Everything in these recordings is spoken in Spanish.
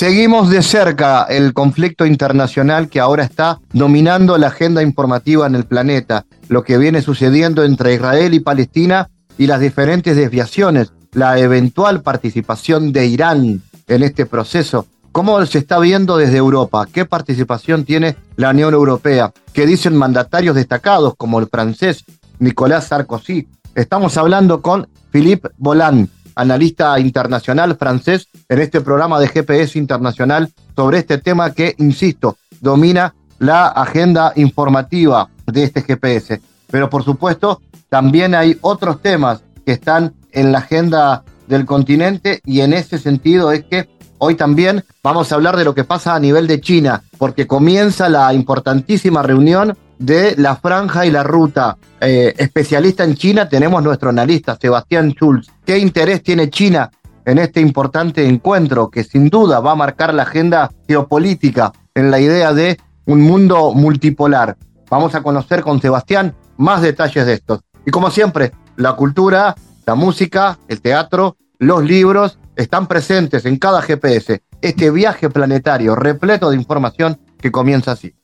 Seguimos de cerca el conflicto internacional que ahora está dominando la agenda informativa en el planeta, lo que viene sucediendo entre Israel y Palestina y las diferentes desviaciones, la eventual participación de Irán en este proceso. ¿Cómo se está viendo desde Europa? ¿Qué participación tiene la Unión Europea? ¿Qué dicen mandatarios destacados como el francés Nicolás Sarkozy? Estamos hablando con Philippe Bolan, analista internacional francés, en este programa de GPS Internacional sobre este tema que, insisto, domina la agenda informativa de este GPS. Pero por supuesto, también hay otros temas que están en la agenda del continente y en ese sentido es que hoy también vamos a hablar de lo que pasa a nivel de China, porque comienza la importantísima reunión de la franja y la ruta. Eh, especialista en China tenemos nuestro analista Sebastián Schulz. ¿Qué interés tiene China en este importante encuentro que sin duda va a marcar la agenda geopolítica en la idea de un mundo multipolar? Vamos a conocer con Sebastián más detalles de estos. Y como siempre, la cultura, la música, el teatro, los libros están presentes en cada GPS. Este viaje planetario repleto de información que comienza así.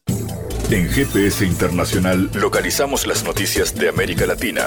En GPS Internacional localizamos las noticias de América Latina.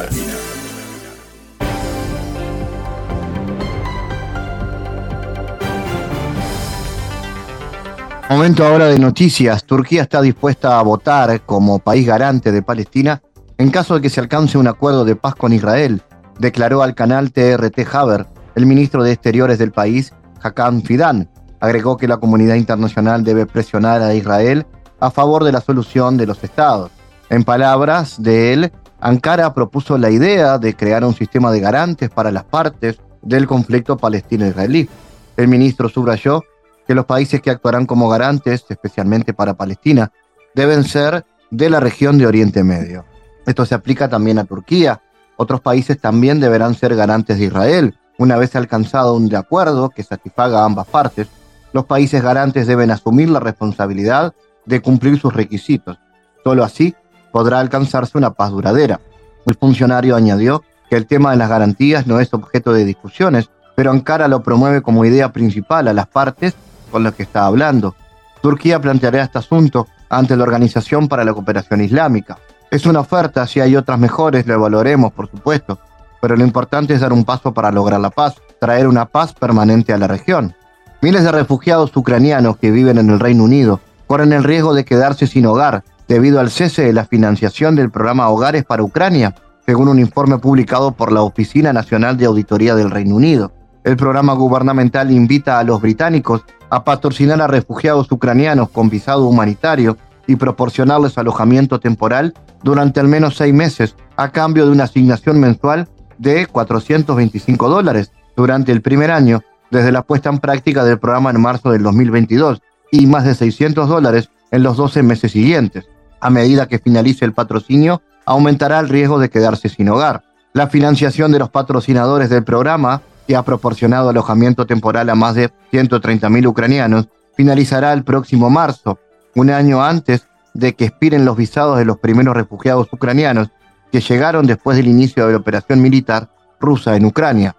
Momento ahora de noticias. Turquía está dispuesta a votar como país garante de Palestina en caso de que se alcance un acuerdo de paz con Israel, declaró al canal TRT Haber el ministro de Exteriores del país, Hakan Fidan. Agregó que la comunidad internacional debe presionar a Israel a favor de la solución de los estados. En palabras de él, Ankara propuso la idea de crear un sistema de garantes para las partes del conflicto palestino-israelí. El ministro subrayó que los países que actuarán como garantes, especialmente para Palestina, deben ser de la región de Oriente Medio. Esto se aplica también a Turquía. Otros países también deberán ser garantes de Israel. Una vez alcanzado un acuerdo que satisfaga a ambas partes, los países garantes deben asumir la responsabilidad de cumplir sus requisitos. Solo así podrá alcanzarse una paz duradera. El funcionario añadió que el tema de las garantías no es objeto de discusiones, pero Ankara lo promueve como idea principal a las partes con las que está hablando. Turquía planteará este asunto ante la Organización para la Cooperación Islámica. Es una oferta, si hay otras mejores, lo evaluaremos, por supuesto, pero lo importante es dar un paso para lograr la paz, traer una paz permanente a la región. Miles de refugiados ucranianos que viven en el Reino Unido corren el riesgo de quedarse sin hogar debido al cese de la financiación del programa Hogares para Ucrania, según un informe publicado por la Oficina Nacional de Auditoría del Reino Unido. El programa gubernamental invita a los británicos a patrocinar a refugiados ucranianos con visado humanitario y proporcionarles alojamiento temporal durante al menos seis meses a cambio de una asignación mensual de 425 dólares durante el primer año desde la puesta en práctica del programa en marzo del 2022 y más de 600 dólares en los 12 meses siguientes. A medida que finalice el patrocinio, aumentará el riesgo de quedarse sin hogar. La financiación de los patrocinadores del programa, que ha proporcionado alojamiento temporal a más de 130.000 ucranianos, finalizará el próximo marzo, un año antes de que expiren los visados de los primeros refugiados ucranianos que llegaron después del inicio de la operación militar rusa en Ucrania.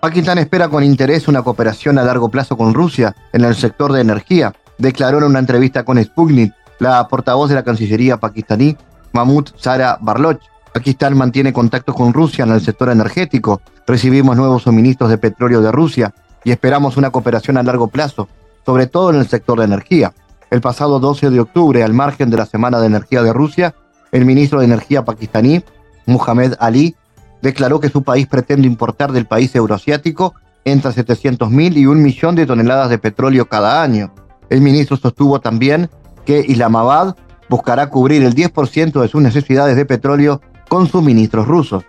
Pakistán espera con interés una cooperación a largo plazo con Rusia en el sector de energía, declaró en una entrevista con Sputnik la portavoz de la Cancillería pakistaní, Mahmoud Sara Barloch. Pakistán mantiene contactos con Rusia en el sector energético, recibimos nuevos suministros de petróleo de Rusia y esperamos una cooperación a largo plazo, sobre todo en el sector de energía. El pasado 12 de octubre, al margen de la Semana de Energía de Rusia, el ministro de Energía pakistaní, Muhammad Ali, declaró que su país pretende importar del país euroasiático entre 700.000 y un millón de toneladas de petróleo cada año. El ministro sostuvo también que Islamabad buscará cubrir el 10% de sus necesidades de petróleo con suministros rusos.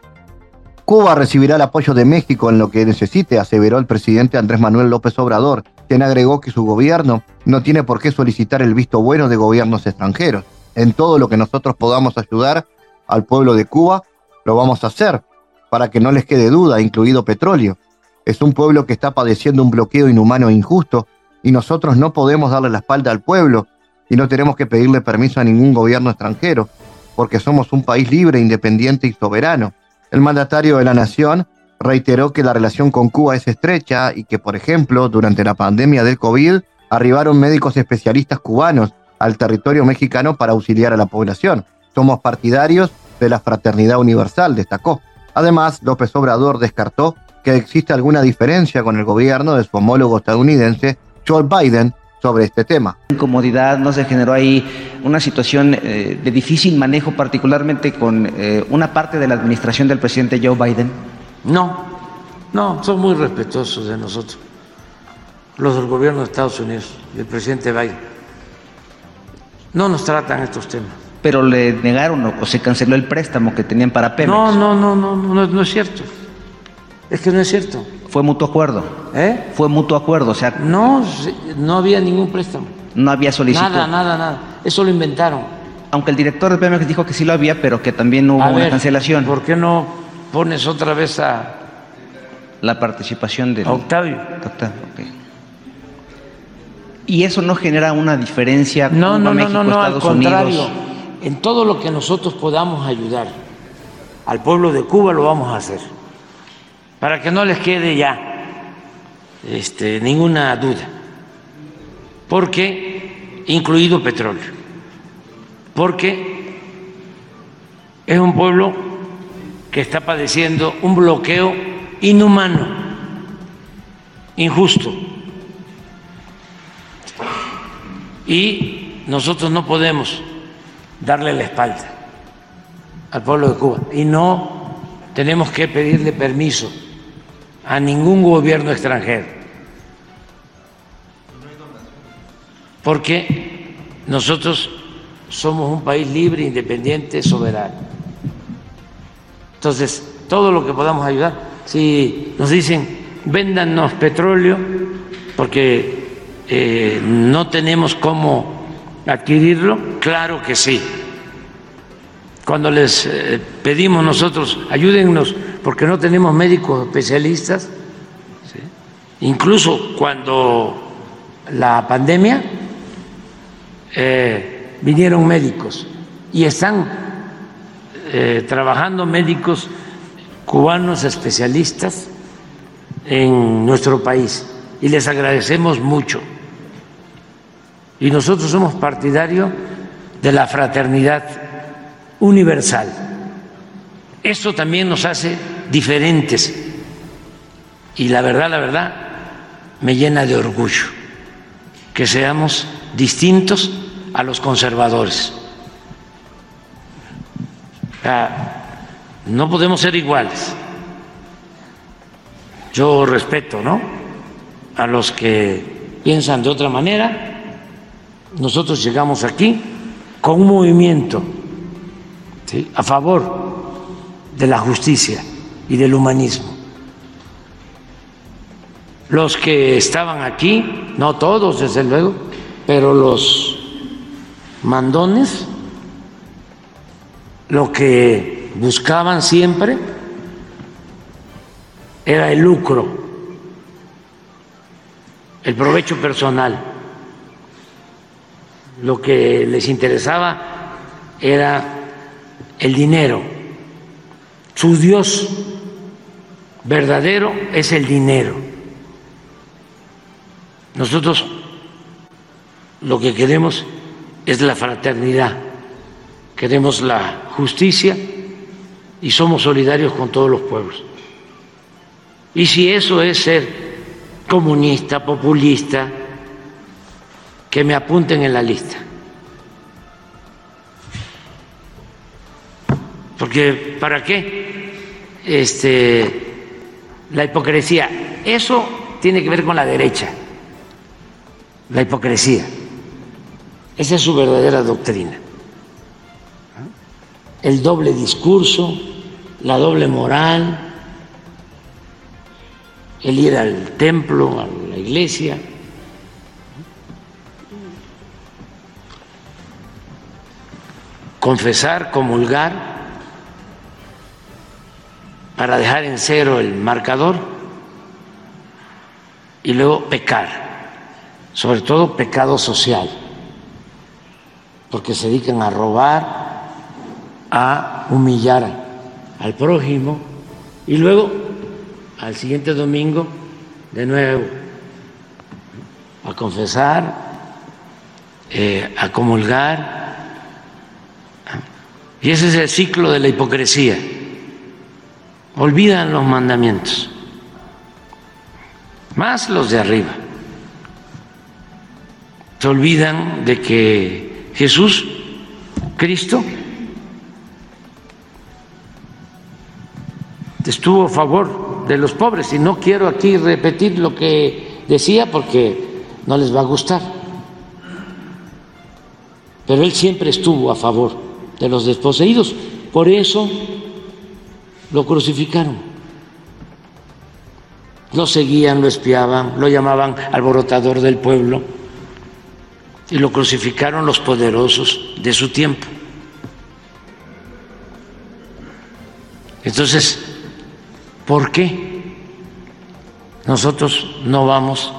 Cuba recibirá el apoyo de México en lo que necesite, aseveró el presidente Andrés Manuel López Obrador, quien agregó que su gobierno no tiene por qué solicitar el visto bueno de gobiernos extranjeros. En todo lo que nosotros podamos ayudar al pueblo de Cuba, lo vamos a hacer, para que no les quede duda, incluido petróleo. Es un pueblo que está padeciendo un bloqueo inhumano e injusto, y nosotros no podemos darle la espalda al pueblo, y no tenemos que pedirle permiso a ningún gobierno extranjero, porque somos un país libre, independiente y soberano. El mandatario de la nación reiteró que la relación con Cuba es estrecha y que, por ejemplo, durante la pandemia del COVID, arribaron médicos especialistas cubanos al territorio mexicano para auxiliar a la población. Somos partidarios de la fraternidad universal, destacó. Además, López Obrador descartó que existe alguna diferencia con el gobierno de su homólogo estadounidense, Joe Biden, sobre este tema. Incomodidad, no se generó ahí una situación eh, de difícil manejo, particularmente con eh, una parte de la administración del presidente Joe Biden. No, no, son muy respetuosos de nosotros, los del gobierno de Estados Unidos y el presidente Biden. No nos tratan estos temas. Pero le negaron o, se canceló el préstamo que tenían para Pemex. No, no, no, no, no, no es cierto. Es que no es cierto. Fue mutuo acuerdo. ¿Eh? Fue mutuo acuerdo, o sea. No, no había ningún préstamo. No había solicitud. Nada, nada, nada. Eso lo inventaron. Aunque el director de Pemex dijo que sí lo había, pero que también hubo una cancelación. ¿Por qué no pones otra vez a la participación de Octavio? Octavio Y eso no genera una diferencia. No, no, no, no, no, al contrario. En todo lo que nosotros podamos ayudar al pueblo de Cuba lo vamos a hacer para que no les quede ya este, ninguna duda, porque, incluido petróleo, porque es un pueblo que está padeciendo un bloqueo inhumano, injusto, y nosotros no podemos darle la espalda al pueblo de Cuba. Y no tenemos que pedirle permiso a ningún gobierno extranjero. Porque nosotros somos un país libre, independiente, soberano. Entonces, todo lo que podamos ayudar, si nos dicen, véndanos petróleo, porque eh, no tenemos cómo adquirirlo, claro que sí. Cuando les eh, pedimos nosotros, ayúdennos porque no tenemos médicos especialistas, incluso cuando la pandemia eh, vinieron médicos y están eh, trabajando médicos cubanos especialistas en nuestro país y les agradecemos mucho. Y nosotros somos partidarios de la fraternidad universal. Esto también nos hace diferentes y la verdad, la verdad, me llena de orgullo que seamos distintos a los conservadores. no podemos ser iguales. Yo respeto, ¿no? A los que piensan de otra manera. Nosotros llegamos aquí con un movimiento a favor de la justicia y del humanismo. Los que estaban aquí, no todos desde luego, pero los mandones, lo que buscaban siempre era el lucro, el provecho personal. Lo que les interesaba era el dinero. Su Dios verdadero es el dinero. Nosotros lo que queremos es la fraternidad, queremos la justicia y somos solidarios con todos los pueblos. Y si eso es ser comunista, populista, que me apunten en la lista. Porque ¿para qué? Este, la hipocresía. Eso tiene que ver con la derecha, la hipocresía. Esa es su verdadera doctrina. El doble discurso, la doble moral, el ir al templo, a la iglesia, confesar, comulgar, para dejar en cero el marcador y luego pecar, sobre todo pecado social, porque se dedican a robar, a humillar al prójimo y luego al siguiente domingo de nuevo a confesar, eh, a comulgar y ese es el ciclo de la hipocresía. Olvidan los mandamientos, más los de arriba. Se olvidan de que Jesús, Cristo, estuvo a favor de los pobres. Y no quiero aquí repetir lo que decía porque no les va a gustar. Pero él siempre estuvo a favor de los desposeídos. Por eso lo crucificaron. Lo seguían, lo espiaban, lo llamaban alborotador del pueblo y lo crucificaron los poderosos de su tiempo. Entonces, ¿por qué nosotros no vamos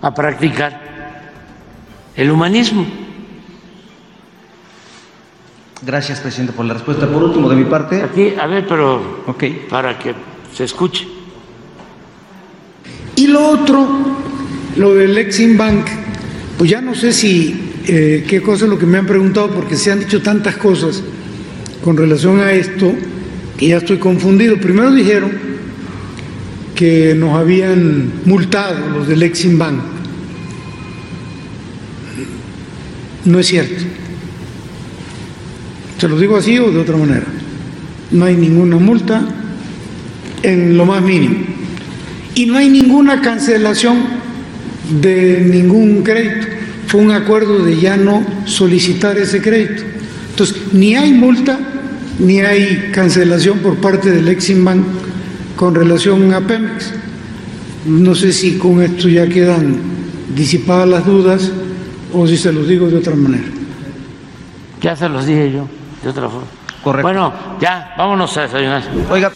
a practicar el humanismo? Gracias, presidente, por la respuesta. Por último, de mi parte. Aquí, a ver, pero. Ok. Para que se escuche. Y lo otro, lo del Exim Bank, pues ya no sé si. Eh, qué cosa es lo que me han preguntado, porque se han dicho tantas cosas con relación a esto que ya estoy confundido. Primero dijeron que nos habían multado los del Exim Bank. No es cierto. Se lo digo así o de otra manera. No hay ninguna multa en lo más mínimo. Y no hay ninguna cancelación de ningún crédito. Fue un acuerdo de ya no solicitar ese crédito. Entonces, ni hay multa ni hay cancelación por parte del Exim Bank con relación a Pemex. No sé si con esto ya quedan disipadas las dudas o si se los digo de otra manera. Ya se los dije yo de otra forma. Correcto. Bueno, ya, vámonos a desayunar. Oiga.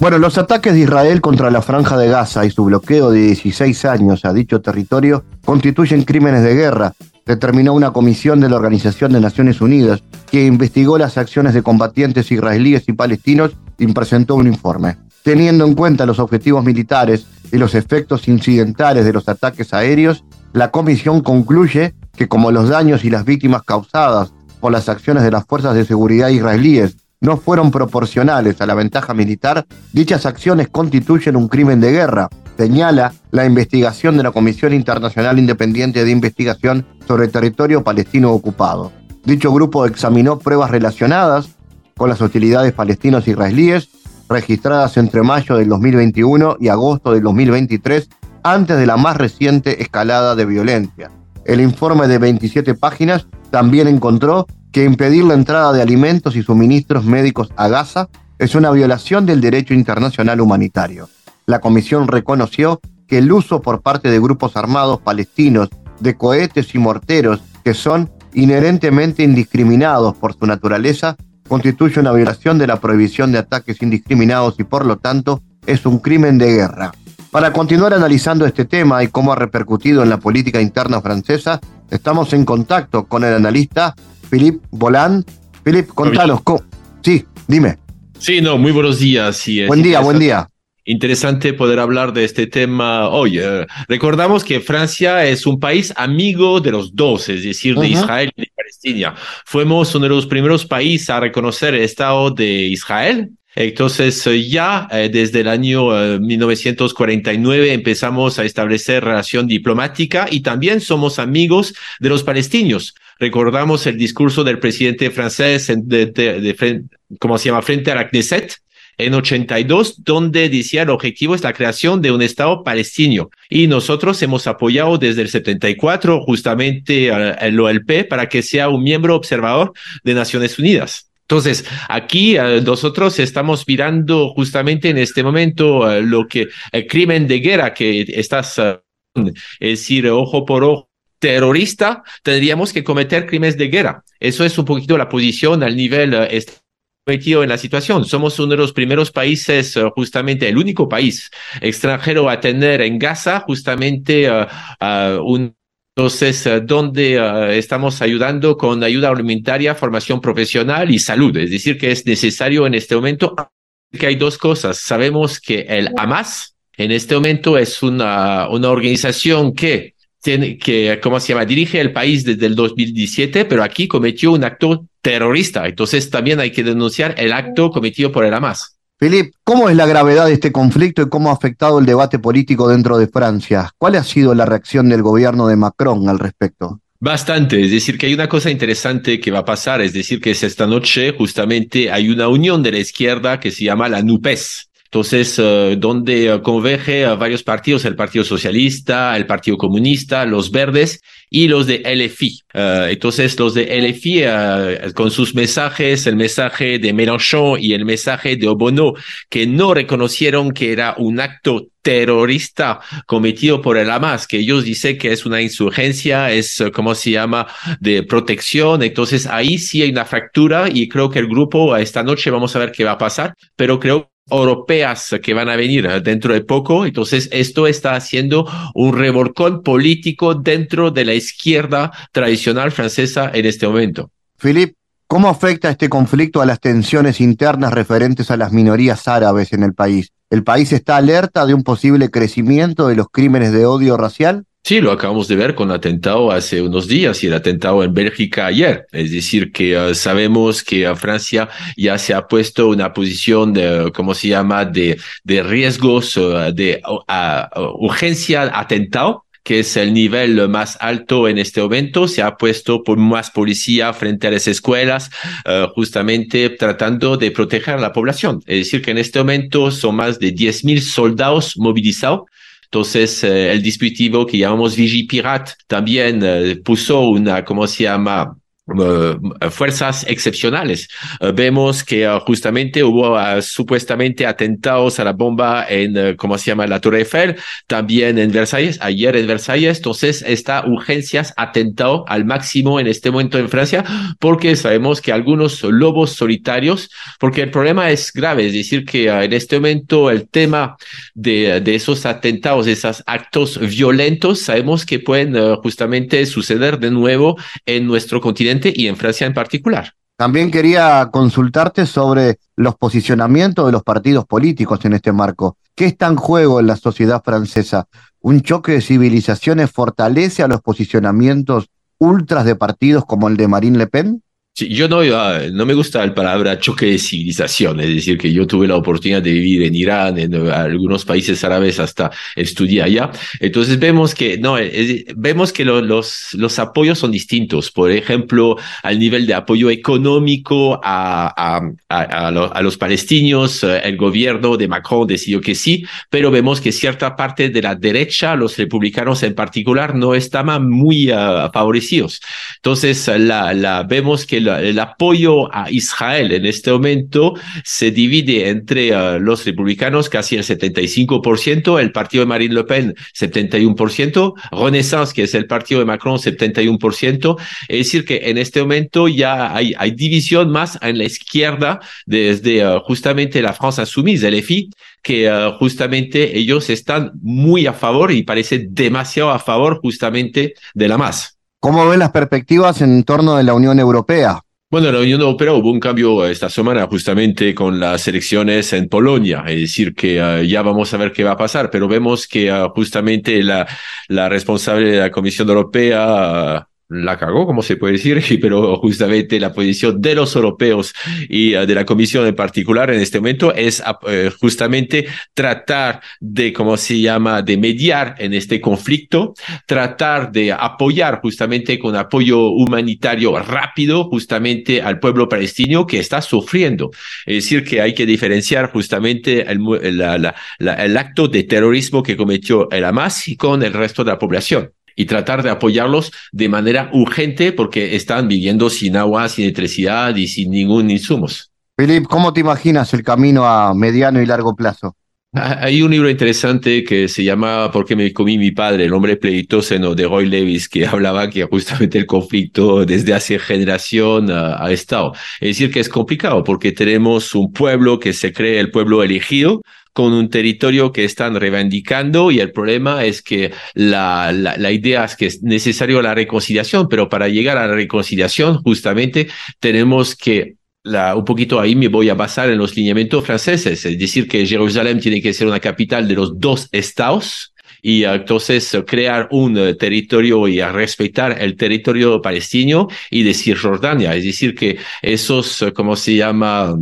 Bueno, los ataques de Israel contra la franja de Gaza y su bloqueo de 16 años a dicho territorio constituyen crímenes de guerra, determinó una comisión de la Organización de Naciones Unidas que investigó las acciones de combatientes israelíes y palestinos y presentó un informe. Teniendo en cuenta los objetivos militares y los efectos incidentales de los ataques aéreos, la comisión concluye que como los daños y las víctimas causadas por las acciones de las fuerzas de seguridad israelíes no fueron proporcionales a la ventaja militar, dichas acciones constituyen un crimen de guerra, señala la investigación de la Comisión Internacional Independiente de Investigación sobre Territorio Palestino Ocupado. Dicho grupo examinó pruebas relacionadas con las hostilidades palestinos-israelíes registradas entre mayo del 2021 y agosto del 2023, antes de la más reciente escalada de violencia. El informe de 27 páginas también encontró que impedir la entrada de alimentos y suministros médicos a Gaza es una violación del derecho internacional humanitario. La comisión reconoció que el uso por parte de grupos armados palestinos de cohetes y morteros que son inherentemente indiscriminados por su naturaleza constituye una violación de la prohibición de ataques indiscriminados y por lo tanto es un crimen de guerra. Para continuar analizando este tema y cómo ha repercutido en la política interna francesa, estamos en contacto con el analista Philippe Boland. Philippe, contanos. Sí, dime. Sí, no, muy buenos días. buen día, buen día interesante poder hablar de este tema hoy. recordamos que Francia es un país amigo de los dos, es decir, de Israel y de Palestina. Fuimos uno de los primeros países a reconocer el Estado de Israel. Entonces, ya eh, desde el año 1949 eh, empezamos a establecer relación diplomática y también somos amigos de los palestinos. Recordamos el discurso del presidente francés de, de, ¿cómo se llama?, frente a la Knesset, en 82, donde decía el objetivo es la creación de un Estado palestino. Y nosotros hemos apoyado desde el 74 justamente el OLP para que sea un miembro observador de Naciones Unidas. Entonces, aquí nosotros estamos mirando justamente en este momento lo que el crimen de guerra que estás, es decir, ojo por ojo terrorista, tendríamos que cometer crímenes de guerra. Eso es un poquito la posición al nivel metido en la situación. Somos uno de los primeros países, uh, justamente el único país extranjero a tener en Gaza justamente uh, un entonces, donde estamos ayudando con ayuda alimentaria, formación profesional y salud. Es decir, que es necesario en este momento que hay dos cosas. Sabemos que el Hamas en este momento es una, una organización que tiene, que, ¿cómo se llama? Dirige el país desde el 2017, pero aquí cometió un acto terrorista. Entonces también hay que denunciar el acto cometido por el Hamas. Filip, ¿cómo es la gravedad de este conflicto y cómo ha afectado el debate político dentro de Francia? ¿Cuál ha sido la reacción del gobierno de Macron al respecto? Bastante, es decir, que hay una cosa interesante que va a pasar, es decir, que esta noche justamente hay una unión de la izquierda que se llama la NUPES, entonces, eh, donde uh, converge a varios partidos, el Partido Socialista, el Partido Comunista, los Verdes y los de LFI. Eh, entonces, los de LFI, con sus mensajes, el mensaje de Mélenchon y el mensaje de Obono, que no reconocieron que era un acto terrorista cometido por el Hamas, que ellos dicen que es una insurgencia, es, como se llama?, de protección. Entonces, ahí sí hay una fractura y creo que el grupo, esta noche vamos a ver qué va a pasar, pero creo europeas que van a venir dentro de poco. Entonces, esto está haciendo un revolcón político dentro de la izquierda tradicional francesa en este momento. Philippe, ¿cómo afecta este conflicto a las tensiones internas referentes a las minorías árabes en el país? ¿El país está alerta de un posible crecimiento de los crímenes de odio racial? Sí, lo acabamos de ver con el atentado hace unos días y el atentado en Bélgica ayer. Es decir, que eh, sabemos que uh, Francia ya se ha puesto una posición de, ¿cómo se llama?, de, de riesgos, uh, de urgencia atentado que es el nivel más alto en este momento. Se ha puesto por más policía frente a las escuelas, justamente tratando de proteger a la población. Es decir, que en este momento son más de 10.000 soldados movilizados entonces, eh, el dispositivo que llamamos Vigipirat también eh, puso una, ¿cómo se llama? Eh, fuerzas excepcionales. Eh, vemos que eh, justamente hubo supuestamente atentados a la bomba en, ¿cómo se llama?, la Torre Eiffel, también en Versalles, ayer en Versalles. Entonces, esta urgencias atentado al máximo en este momento en Francia, porque sabemos que algunos lobos solitarios, porque el problema es grave, es decir, que en este momento el tema de, de esos atentados, de esos actos violentos, sabemos que pueden justamente suceder de nuevo en nuestro continente y en Francia en particular. También quería consultarte sobre los posicionamientos de los partidos políticos en este marco. ¿Qué está en juego en la sociedad francesa? ¿Un choque de civilizaciones fortalece a los posicionamientos ultras de partidos como el de Marine Le Pen? Yo no, no me gusta la palabra choque de civilización, es decir, que yo tuve la oportunidad de vivir en Irán, en algunos países árabes, hasta estudiar allá. Entonces vemos que, no, vemos que los, los apoyos son distintos. Por ejemplo, al nivel de apoyo económico a, a, a, los palestinos, eh, el gobierno de Macron decidió que sí, pero vemos que cierta parte de la derecha, los republicanos en particular, no estaban muy ah, favorecidos. Entonces, la, la, vemos que el apoyo a Israel en este momento se divide entre uh, los republicanos, casi el 75%, el partido de Marine Le Pen, 71%, Renaissance, que es el partido de Macron, 71%. Es decir, que en este momento ya hay, hay división más en la izquierda desde uh, justamente la Francia Insoumise, el que uh, justamente ellos están muy a favor y parece demasiado a favor justamente de la más. ¿Cómo ven las perspectivas en torno de la Unión Europea? Bueno, en la Unión Europea hubo un cambio esta semana justamente con las elecciones en Polonia, es decir, que ah, ya vamos a ver qué va a pasar, pero vemos que ah, justamente la responsable de la Comisión Europea, la cagó, como se puede decir, pero justamente la posición de los europeos y uh, de la Comisión en particular en este momento es uh, justamente tratar de, ¿cómo se llama?, de mediar en este conflicto, tratar de apoyar justamente con apoyo humanitario rápido justamente al pueblo palestino que está sufriendo. Es decir, que hay que diferenciar justamente el acto de terrorismo que cometió el Hamas y con el resto de la población. Y tratar de apoyarlos de manera urgente porque están viviendo sin agua, sin electricidad y sin ningún insumos. Philip, ¿cómo te imaginas el camino a mediano y largo plazo? Ah, hay un libro interesante que se llama ¿Por qué me comí mi padre? El hombre pleitoseno de Roy Levis, que hablaba que justamente el conflicto desde hace generación ha estado. Es decir, que es complicado porque tenemos un pueblo que se cree el pueblo elegido, con un territorio que están reivindicando y el problema es que la, la, la, idea es que es necesario la reconciliación, pero para llegar a la reconciliación justamente tenemos que la, un poquito ahí me voy a basar en los lineamientos franceses, es decir, que Jerusalén tiene que ser una capital de los dos estados y entonces crear un eh, territorio y respetar el territorio palestino y decir Jordania, es decir, que esos, eh, ¿cómo se llama?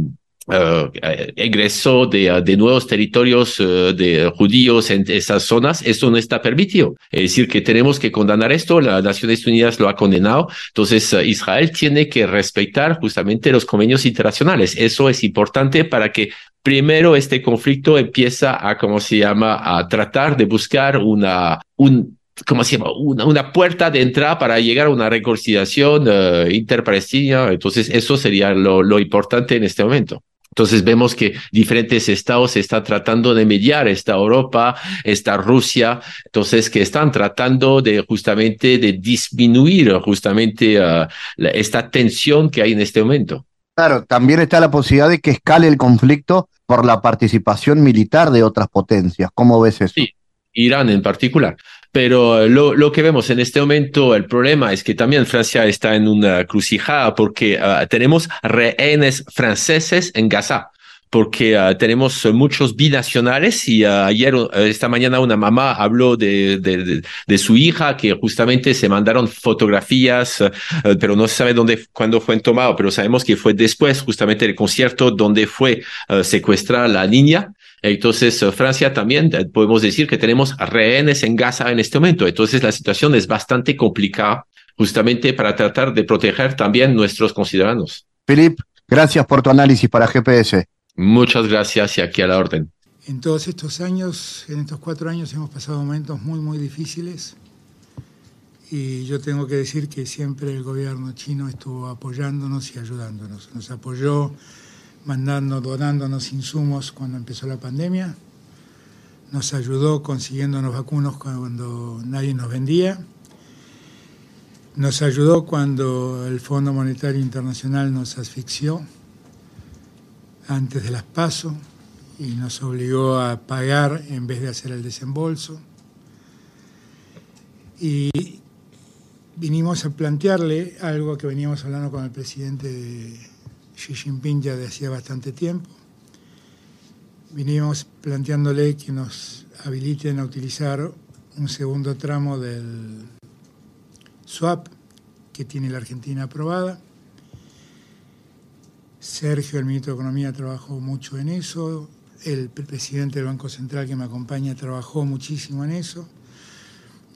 Uh, egreso de, de, nuevos territorios uh, de judíos en esas zonas, eso no está permitido. Es decir, que tenemos que condenar esto, las Naciones Unidas lo ha condenado, entonces Israel tiene que respetar justamente los convenios internacionales. Eso es importante para que primero este conflicto empieza a, ¿cómo se llama?, a tratar de buscar una, un, ¿cómo se llama? Una, una, puerta de entrada para llegar a una reconciliación uh, interpalestina. Entonces, eso sería lo, lo importante en este momento. Entonces vemos que diferentes estados están tratando de mediar, esta Europa, esta Rusia, entonces que están tratando de justamente de disminuir justamente uh, la, esta tensión que hay en este momento. Claro, también está la posibilidad de que escale el conflicto por la participación militar de otras potencias. ¿Cómo ves eso? Sí, Irán en particular. Pero lo, lo, que vemos en este momento, el problema es que también Francia está en una crucijada porque uh, tenemos rehenes franceses en Gaza porque uh, tenemos muchos binacionales y uh, ayer, esta mañana, una mamá habló de, de, de, de, su hija que justamente se mandaron fotografías, pero no se sabe dónde, cuándo fue tomado, pero sabemos que fue después justamente del concierto donde fue secuestrada la niña. Entonces, Francia también podemos decir que tenemos rehenes en Gaza en este momento. Entonces, la situación es bastante complicada justamente para tratar de proteger también nuestros conciudadanos. Philip, gracias por tu análisis para GPS. Muchas gracias y aquí a la orden. En todos estos años, en estos cuatro años, hemos pasado momentos muy, muy difíciles. Y yo tengo que decir que siempre el gobierno chino estuvo apoyándonos y ayudándonos. Nos apoyó mandando, donándonos insumos cuando empezó la pandemia, nos ayudó consiguiéndonos vacunas cuando nadie nos vendía, nos ayudó cuando el Fondo Monetario Internacional nos asfixió antes de las PASO y nos obligó a pagar en vez de hacer el desembolso. Y vinimos a plantearle algo que veníamos hablando con el presidente de Xi Jinping ya de hacía bastante tiempo. Vinimos planteándole que nos habiliten a utilizar un segundo tramo del swap que tiene la Argentina aprobada. Sergio, el ministro de Economía, trabajó mucho en eso. El presidente del Banco Central que me acompaña trabajó muchísimo en eso.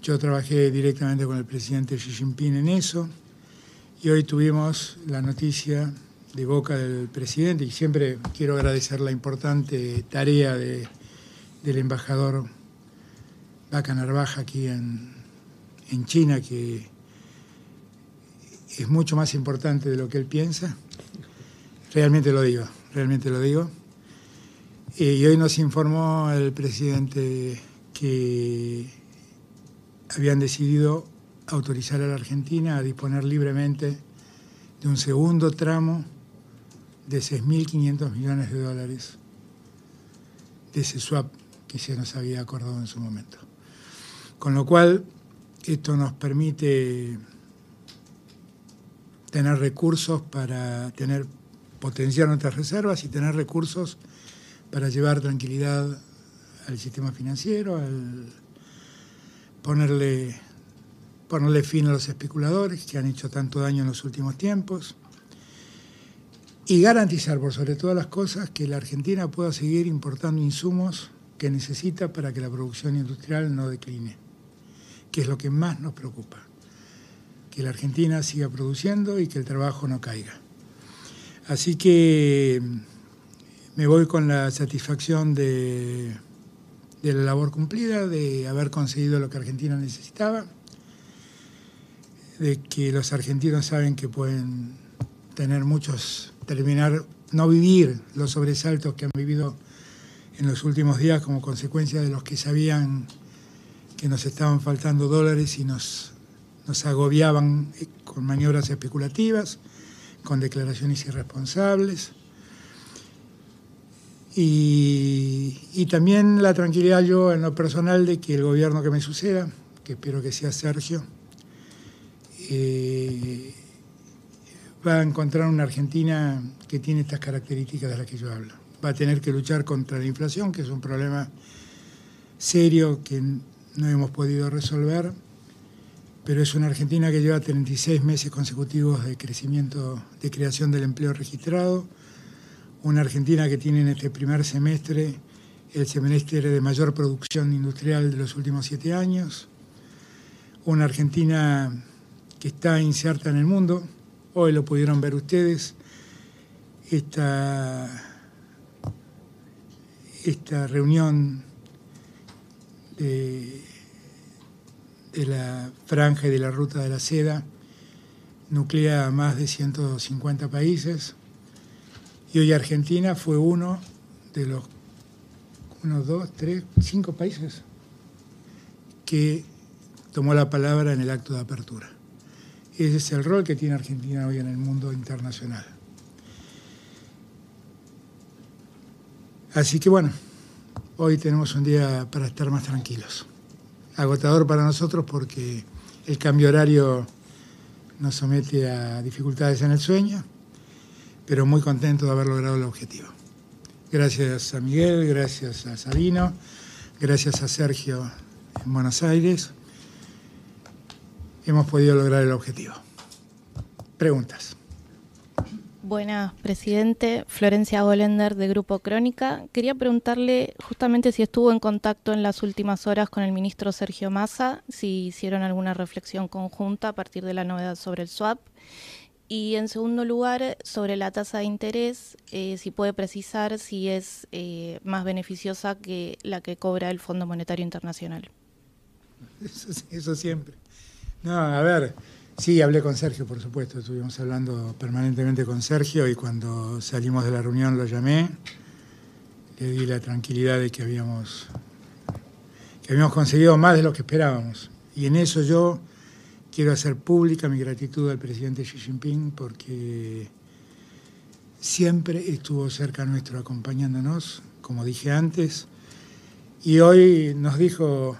Yo trabajé directamente con el presidente Xi Jinping en eso. Y hoy tuvimos la noticia de boca del presidente y siempre quiero agradecer la importante tarea de, del embajador Vaca Narvaja aquí en, en China, que es mucho más importante de lo que él piensa. Realmente lo digo, realmente lo digo. Y hoy nos informó el presidente que habían decidido autorizar a la Argentina a disponer libremente de un segundo tramo de 6.500 millones de dólares de ese swap que se nos había acordado en su momento. Con lo cual, esto nos permite tener recursos para tener, potenciar nuestras reservas y tener recursos para llevar tranquilidad al sistema financiero, al ponerle, ponerle fin a los especuladores que han hecho tanto daño en los últimos tiempos y garantizar por sobre todas las cosas que la Argentina pueda seguir importando insumos que necesita para que la producción industrial no decline, que es lo que más nos preocupa, que la Argentina siga produciendo y que el trabajo no caiga. Así que me voy con la satisfacción de, de la labor cumplida, de haber conseguido lo que Argentina necesitaba de que los argentinos saben que pueden tener muchos, terminar, no vivir los sobresaltos que han vivido en los últimos días como consecuencia de los que sabían que nos estaban faltando dólares y nos, agobiaban con maniobras especulativas, con declaraciones irresponsables. Y, y, también la tranquilidad yo en lo personal de que el gobierno que me suceda, que espero que sea Sergio, eh, va a encontrar una Argentina que tiene estas características de las que yo hablo. Va a tener que luchar contra la inflación, que es un problema serio que no hemos podido resolver, pero es una Argentina que lleva 36 meses consecutivos de crecimiento, de creación del empleo registrado, una Argentina que tiene en este primer semestre el semestre de mayor producción industrial de los últimos siete años, una Argentina que está inserta en el mundo. Hoy lo pudieron ver ustedes. Esta, esta reunión de, de la franja y de la ruta de la seda nuclea a más de 150 países y hoy Argentina fue uno de los uno, dos, tres, cinco países que tomó la palabra en el acto de apertura. Ese es el rol que tiene Argentina hoy en el mundo internacional. Así que bueno, hoy tenemos un día para estar más tranquilos. Agotador para nosotros porque el cambio horario nos somete a dificultades en el sueño, pero muy contento de haber logrado el objetivo. Gracias a Miguel, gracias a Sabino, gracias a Sergio en Buenos Aires hemos podido lograr el objetivo. Preguntas. Buenas, presidente. Florencia Golender, de Grupo Crónica. Quería preguntarle justamente si estuvo en contacto en las últimas horas con el ministro Sergio Massa, si hicieron alguna reflexión conjunta a partir de la novedad sobre el swap. Y en segundo lugar, sobre la tasa de interés, eh, si puede precisar si es eh, más beneficiosa que la que cobra el Fondo Monetario Internacional. Eso, eso siempre. No, a ver, sí, hablé con Sergio, por supuesto, estuvimos hablando permanentemente con Sergio y cuando salimos de la reunión lo llamé, le di la tranquilidad de que habíamos, que habíamos conseguido más de lo que esperábamos. Y en eso yo quiero hacer pública mi gratitud al presidente Xi Jinping porque siempre estuvo cerca nuestro acompañándonos, como dije antes, y hoy nos dijo,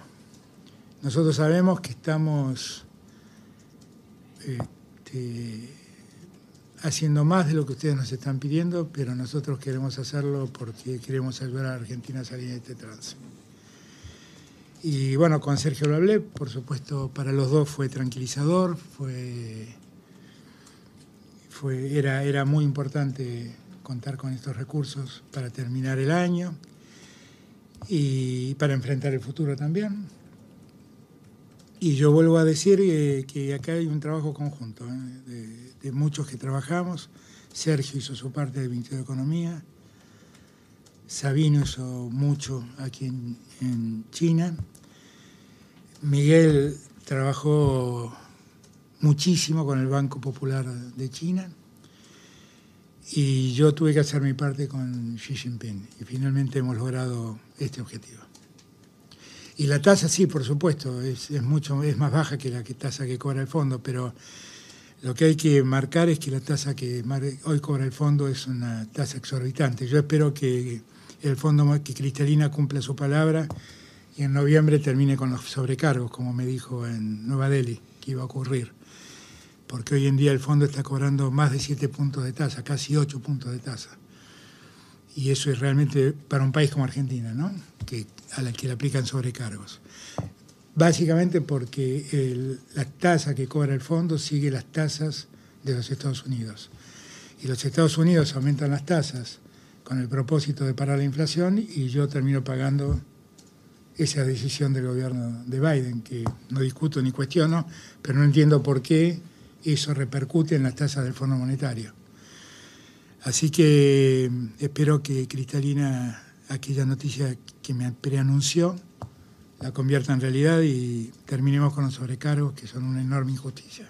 nosotros sabemos que estamos este, haciendo más de lo que ustedes nos están pidiendo, pero nosotros queremos hacerlo porque queremos ayudar a Argentina a salir de este trance. Y bueno, con Sergio lo hablé, por supuesto, para los dos fue tranquilizador, fue, fue, era, era muy importante contar con estos recursos para terminar el año y para enfrentar el futuro también. Y yo vuelvo a decir que, acá hay un trabajo conjunto ¿eh? de, muchos que trabajamos. Sergio hizo su parte del Ministerio de Economía. Sabino hizo mucho aquí en China. Miguel trabajó muchísimo con el Banco Popular de China. Y yo tuve que hacer mi parte con Xi Jinping. Y finalmente hemos logrado este objetivo. Y la tasa sí, por supuesto, es, mucho es más baja que la que tasa que cobra el fondo, pero lo que hay que marcar es que la tasa que hoy cobra el fondo es una tasa exorbitante. Yo espero que el fondo que Cristalina cumpla su palabra y en noviembre termine con los sobrecargos, como me dijo en Nueva Delhi que iba a ocurrir. Porque hoy en día el fondo está cobrando más de 7 puntos de tasa, casi 8 puntos de tasa. Y eso es realmente para un país como Argentina, ¿no? que a la que le aplican sobrecargos. Básicamente porque la tasa que cobra el fondo sigue las tasas de los Estados Unidos. Y los Estados Unidos aumentan las tasas con el propósito de parar la inflación y yo termino pagando esa decisión del gobierno de Biden, que no discuto ni cuestiono, pero no entiendo por qué eso repercute en las tasas del Fondo Monetario. Así que espero que Cristalina aquella noticia que me preanunció la convierta en realidad y terminemos con los sobrecargos que son una enorme injusticia.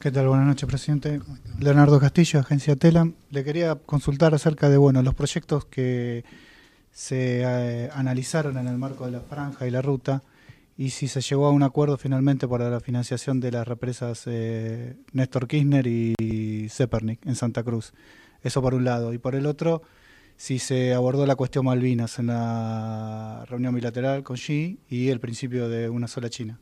¿Qué tal? Buenas noches, presidente. Leonardo Castillo, agencia Telam. Le quería consultar acerca de bueno, los proyectos que se eh, analizaron en el marco de la franja y la ruta y si se llegó a un acuerdo finalmente para la financiación de las represas eh, Néstor Kirchner y Zepernik en Santa Cruz. Eso por un lado. Y por el otro, si se abordó la cuestión Malvinas en la reunión bilateral con Xi y el principio de una sola China.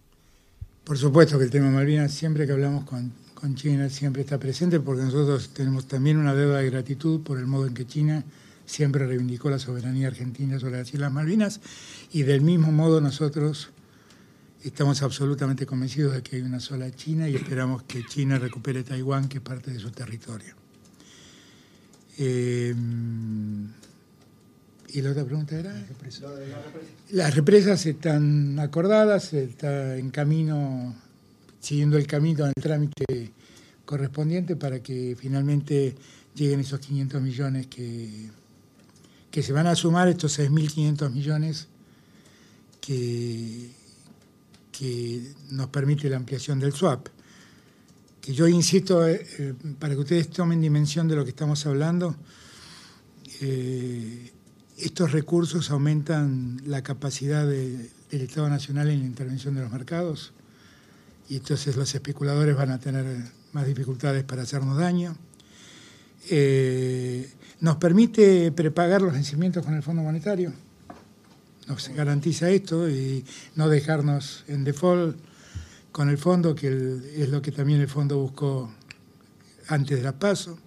Por supuesto que el tema Malvinas, siempre que hablamos con con China siempre está presente porque nosotros tenemos también una deuda de gratitud por el modo en que China siempre reivindicó la soberanía argentina sobre las Islas Malvinas y del mismo modo nosotros estamos absolutamente convencidos de que hay una sola China y esperamos que China recupere Taiwán, que es parte de su territorio. Eh, y la otra pregunta era... Las represas. Están acordadas, está en camino siguiendo el camino, el trámite correspondiente para que finalmente lleguen esos 500 millones que, que se van a sumar, estos 6.500 millones que, que nos permite la ampliación del swap. Que yo insisto, eh, eh, para que ustedes tomen dimensión de lo que estamos hablando, eh, estos recursos aumentan la capacidad del Estado Nacional en la intervención de los mercados y entonces los especuladores van a tener más dificultades para hacernos daño. Nos permite prepagar los vencimientos con el Fondo Monetario, nos garantiza esto y no dejarnos en default con el fondo, que es lo que también el fondo buscó antes de la paso.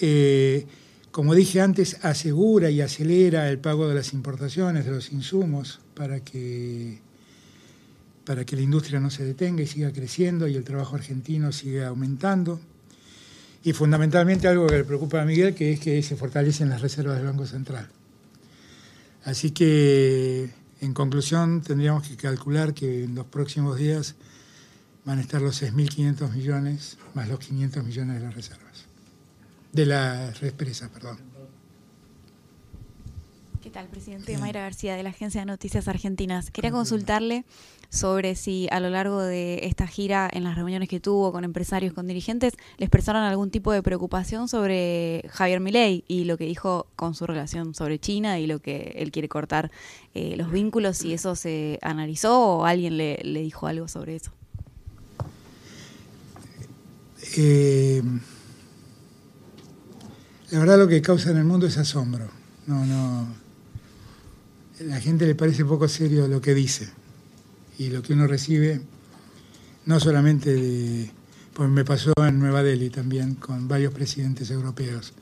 Eh, como dije antes, asegura y acelera el pago de las importaciones, de los insumos, para que para que la industria no se detenga y siga creciendo y el trabajo argentino siga aumentando. Y fundamentalmente algo que le preocupa a Miguel, que es que se fortalecen las reservas del Banco Central. Así que, en conclusión, tendríamos que calcular que en los próximos días van a estar los 6.500 millones más los 500 millones de las reservas. De las represas, perdón. ¿Qué tal, presidente? Mayra García, de la Agencia de Noticias Argentinas. Quería consultarle sobre si a lo largo de esta gira, en las reuniones que tuvo con empresarios, con dirigentes, les expresaron algún tipo de preocupación sobre Javier Milei y lo que dijo con su relación sobre China y lo que él quiere cortar eh, los vínculos, si eso se analizó o alguien le, dijo algo sobre eso. Eh, la verdad lo que causa en el mundo es asombro. No, no. La gente le parece poco serio lo que dice y lo que uno recibe, no solamente de, pues me pasó en Nueva Delhi también con varios presidentes europeos,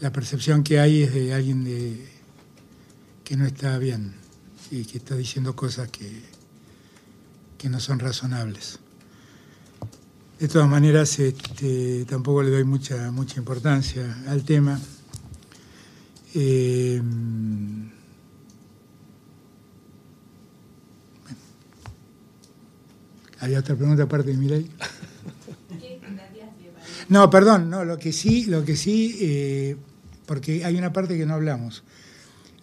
la percepción que hay es de alguien de, que no está bien y que está diciendo cosas que, que no son razonables. De todas maneras, este, tampoco le doy mucha, mucha importancia al tema. Eh, ¿Había otra pregunta aparte de mi? No, perdón, no, lo que sí, lo que sí, eh, porque hay una parte que no hablamos.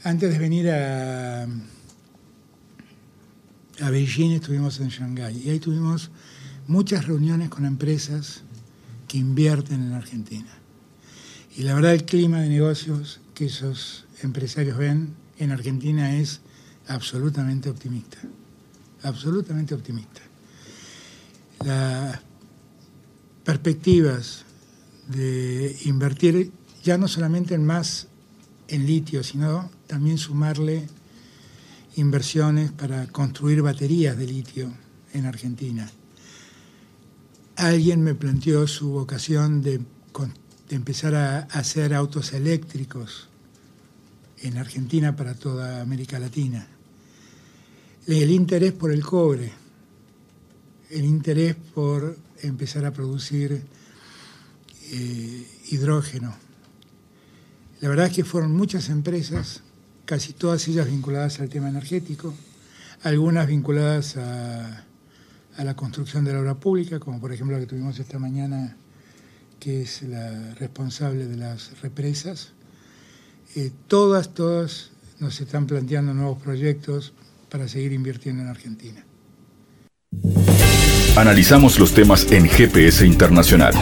Antes de venir a, a Beijing estuvimos en Shanghái y ahí tuvimos muchas reuniones con empresas que invierten en Argentina. Y la verdad el clima de negocios que esos empresarios ven en Argentina es absolutamente optimista, absolutamente optimista las perspectivas de invertir ya no solamente en más en litio, sino también sumarle inversiones para construir baterías de litio en Argentina. Alguien me planteó su vocación de, empezar a hacer autos eléctricos en Argentina para toda América Latina. El interés por el cobre el interés por empezar a producir eh, hidrógeno. La verdad es que fueron muchas empresas, casi todas ellas vinculadas al tema energético, algunas vinculadas a, la construcción de la obra pública, como por ejemplo la que tuvimos esta mañana, que es la responsable de las represas. Eh, todas, todas nos están planteando nuevos proyectos para seguir invirtiendo en Argentina. Analizamos los temas en GPS Internacional.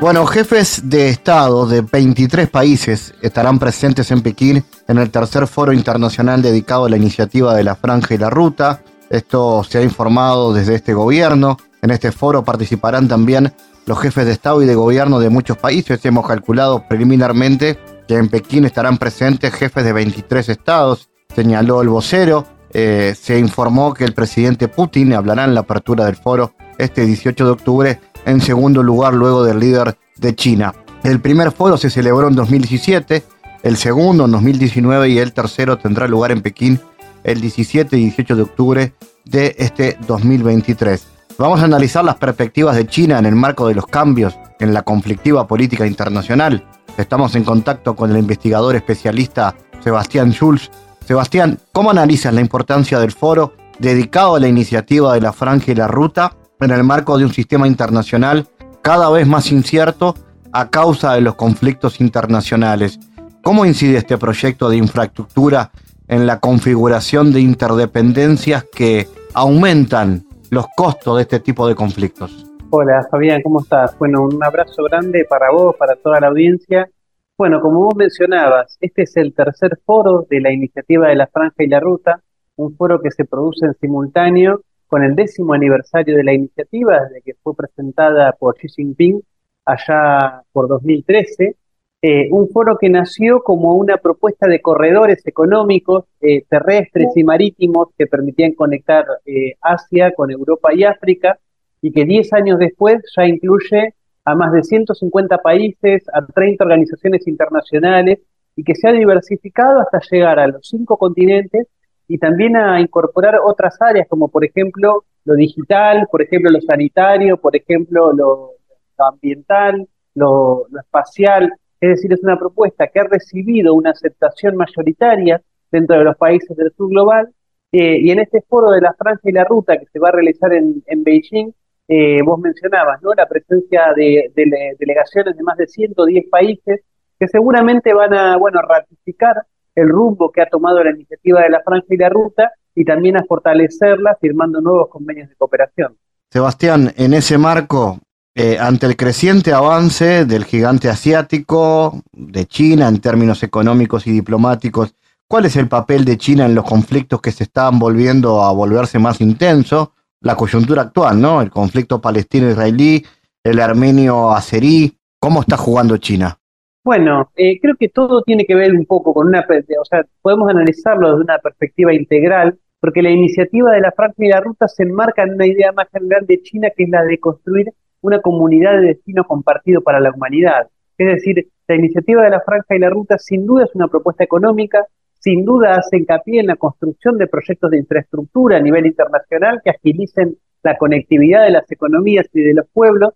Bueno, jefes de Estado de 23 países estarán presentes en Pekín en el tercer foro internacional dedicado a la iniciativa de la Franja y la Ruta. Esto se ha informado desde este gobierno. En este foro participarán también los jefes de Estado y de gobierno de muchos países. Hemos calculado preliminarmente en Pekín estarán presentes jefes de 23 estados, señaló el vocero. Eh, se informó que el presidente Putin hablará en la apertura del foro este 18 de octubre en segundo lugar luego del líder de China. El primer foro se celebró en 2017, el segundo en 2019 y el tercero tendrá lugar en Pekín el 17 y 18 de octubre de este 2023. Vamos a analizar las perspectivas de China en el marco de los cambios en la conflictiva política internacional. Estamos en contacto con el investigador especialista Sebastián Schulz. Sebastián, ¿cómo analizas la importancia del foro dedicado a la iniciativa de la Franja y la Ruta en el marco de un sistema internacional cada vez más incierto a causa de los conflictos internacionales. ¿Cómo incide este proyecto de infraestructura en la configuración de interdependencias que aumentan los costos de este tipo de conflictos? Hola Fabián, ¿cómo estás? Bueno, un abrazo grande para vos, para toda la audiencia. Bueno, como vos mencionabas, este es el tercer foro de la iniciativa de la Franja y la Ruta, un foro que se produce en simultáneo con el décimo aniversario de la iniciativa, desde que fue presentada por Xi Jinping allá por 2013, eh, un foro que nació como una propuesta de corredores económicos eh, terrestres y marítimos que permitían conectar eh, Asia con Europa y África, y que 10 años después ya incluye a más de 150 países, a 30 organizaciones internacionales, y que se ha diversificado hasta llegar a los cinco continentes y también a incorporar otras áreas como por ejemplo lo digital, por ejemplo lo sanitario, por ejemplo lo, ambiental, lo, espacial. Es decir, es una propuesta que ha recibido una aceptación mayoritaria dentro de los países del sur global eh, y en este foro de la Franja y la Ruta que se va a realizar en, Beijing, eh, vos mencionabas ¿no? la presencia de, de, delegaciones de más de 110 países que seguramente van a bueno, ratificar el rumbo que ha tomado la iniciativa de la Franja y la Ruta y también a fortalecerla firmando nuevos convenios de cooperación. Sebastián, en ese marco, eh, ante el creciente avance del gigante asiático, de China en términos económicos y diplomáticos, ¿cuál es el papel de China en los conflictos que se están volviendo a volverse más intensos? La coyuntura actual, ¿no? El conflicto palestino-israelí, el armenio-azerí, ¿cómo está jugando China? Bueno, eh, creo que todo tiene que ver un poco con una, o sea, podemos analizarlo desde una perspectiva integral, porque la iniciativa de la Franja y la Ruta se enmarca en una idea más general de China, que es la de construir una comunidad de destino compartido para la humanidad. Es decir, la iniciativa de la Franja y la Ruta sin duda es una propuesta económica, sin duda hace hincapié en la construcción de proyectos de infraestructura a nivel internacional que agilicen la conectividad de las economías y de los pueblos,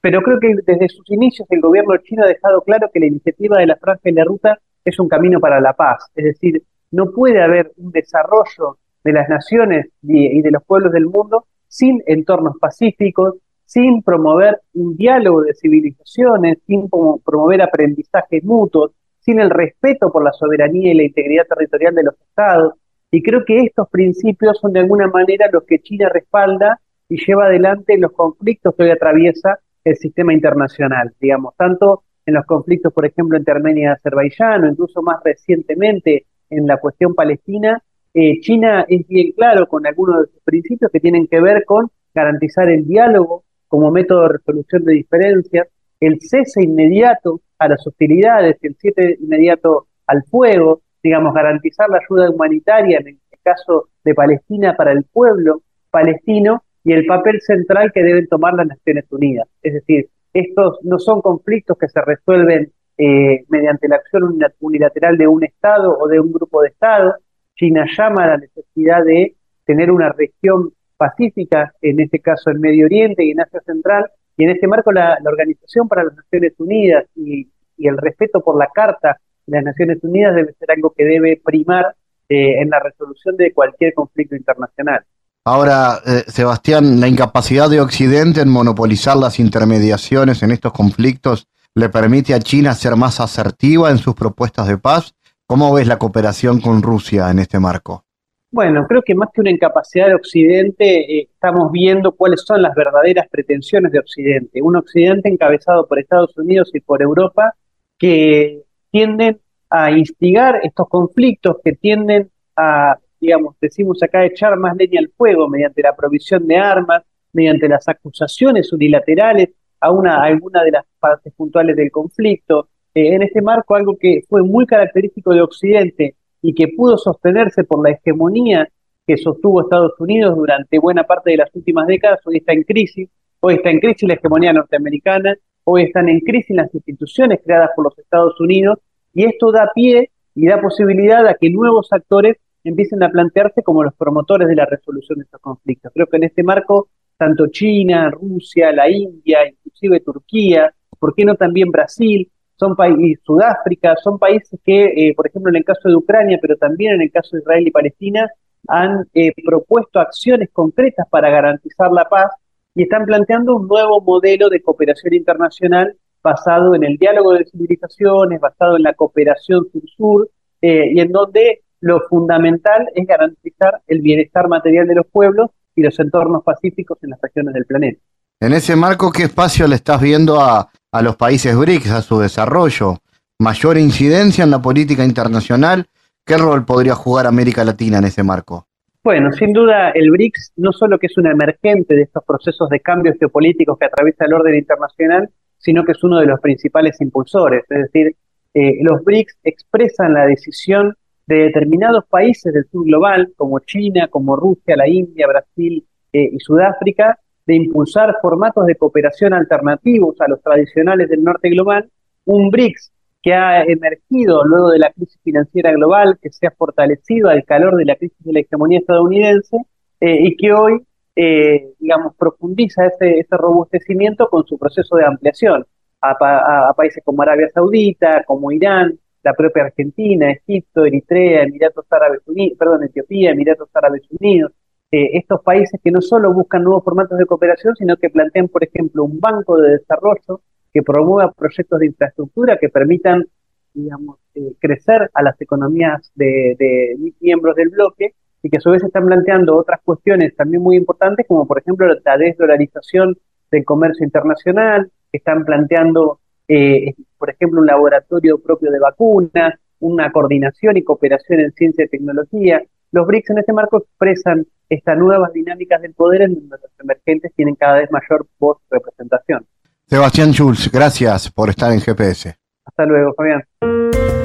pero creo que desde sus inicios el gobierno chino ha dejado claro que la iniciativa de la Franja y la Ruta es un camino para la paz, es decir, no puede haber un desarrollo de las naciones y de los pueblos del mundo sin entornos pacíficos, sin promover un diálogo de civilizaciones, sin promover aprendizajes mutuos, sin el respeto por la soberanía y la integridad territorial de los estados. Y creo que estos principios son de alguna manera los que China respalda y lleva adelante los conflictos que hoy atraviesa el sistema internacional, digamos, tanto en los conflictos, por ejemplo, entre Armenia y Azerbaiyán, o incluso más recientemente en la cuestión palestina, eh, China es bien claro con algunos de sus principios que tienen que ver con garantizar el diálogo como método de resolución de diferencias, el cese inmediato a las hostilidades, el cese inmediato al fuego, digamos, garantizar la ayuda humanitaria en el caso de Palestina para el pueblo palestino y el papel central que deben tomar las Naciones Unidas. Es decir, estos no son conflictos que se resuelven eh, mediante la acción unilateral de un Estado o de un grupo de Estados. China llama a la necesidad de tener una región pacífica, en este caso en Medio Oriente y en Asia Central, y en este marco la, Organización para las Naciones Unidas y, el respeto por la Carta de las Naciones Unidas debe ser algo que debe primar eh, en la resolución de cualquier conflicto internacional. Ahora, eh, Sebastián, la incapacidad de Occidente en monopolizar las intermediaciones en estos conflictos le permite a China ser más asertiva en sus propuestas de paz. ¿Cómo ves la cooperación con Rusia en este marco? Bueno, creo que más que una incapacidad de Occidente, eh, estamos viendo cuáles son las verdaderas pretensiones de Occidente. Un Occidente encabezado por Estados Unidos y por Europa que tienden a instigar estos conflictos, que tienden a, digamos, decimos acá, echar más leña al fuego mediante la provisión de armas, mediante las acusaciones unilaterales a, una, alguna de las partes puntuales del conflicto. Eh, en este marco, algo que fue muy característico de Occidente y que pudo sostenerse por la hegemonía que sostuvo Estados Unidos durante buena parte de las últimas décadas, hoy está en crisis, hoy está en crisis la hegemonía norteamericana, hoy están en crisis las instituciones creadas por los Estados Unidos, y esto da pie y da posibilidad a que nuevos actores empiecen a plantearse como los promotores de la resolución de estos conflictos. Creo que en este marco, tanto China, Rusia, la India, inclusive Turquía, ¿por qué no también Brasil? Son países, Sudáfrica, son países que, eh, por ejemplo, en el caso de Ucrania, pero también en el caso de Israel y Palestina, han eh, propuesto acciones concretas para garantizar la paz y están planteando un nuevo modelo de cooperación internacional basado en el diálogo de civilizaciones, basado en la cooperación sur-sur, eh, y en donde lo fundamental es garantizar el bienestar material de los pueblos y los entornos pacíficos en las regiones del planeta. En ese marco, ¿qué espacio le estás viendo a, a los países BRICS, a su desarrollo, mayor incidencia en la política internacional. ¿Qué rol podría jugar América Latina en ese marco? Bueno, sin duda el BRICS no solo que es un emergente de estos procesos de cambios geopolíticos que atraviesa el orden internacional, sino que es uno de los principales impulsores. Es decir, eh, los BRICS expresan la decisión de determinados países del sur global, como China, como Rusia, la India, Brasil eh, y Sudáfrica, de impulsar formatos de cooperación alternativos a los tradicionales del norte global, un BRICS que ha emergido luego de la crisis financiera global, que se ha fortalecido al calor de la crisis de la hegemonía estadounidense eh, y que hoy, eh, digamos, profundiza ese, robustecimiento con su proceso de ampliación a, países como Arabia Saudita, como Irán, la propia Argentina, Egipto, Eritrea, Emiratos Árabes Unidos, perdón, Etiopía, Emiratos Árabes Unidos, eh, estos países que no solo buscan nuevos formatos de cooperación, sino que plantean, por ejemplo, un banco de desarrollo que promueva proyectos de infraestructura que permitan, digamos, eh, crecer a las economías de, miembros del bloque y que a su vez están planteando otras cuestiones también muy importantes, como por ejemplo la desdolarización del comercio internacional, están planteando, eh, por ejemplo, un laboratorio propio de vacunas, una coordinación y cooperación en ciencia y tecnología. Los BRICS en este marco expresan estas nuevas dinámicas del poder en donde los emergentes tienen cada vez mayor voz y representación. Sebastián Schulz, gracias por estar en GPS. Hasta luego, Fabián.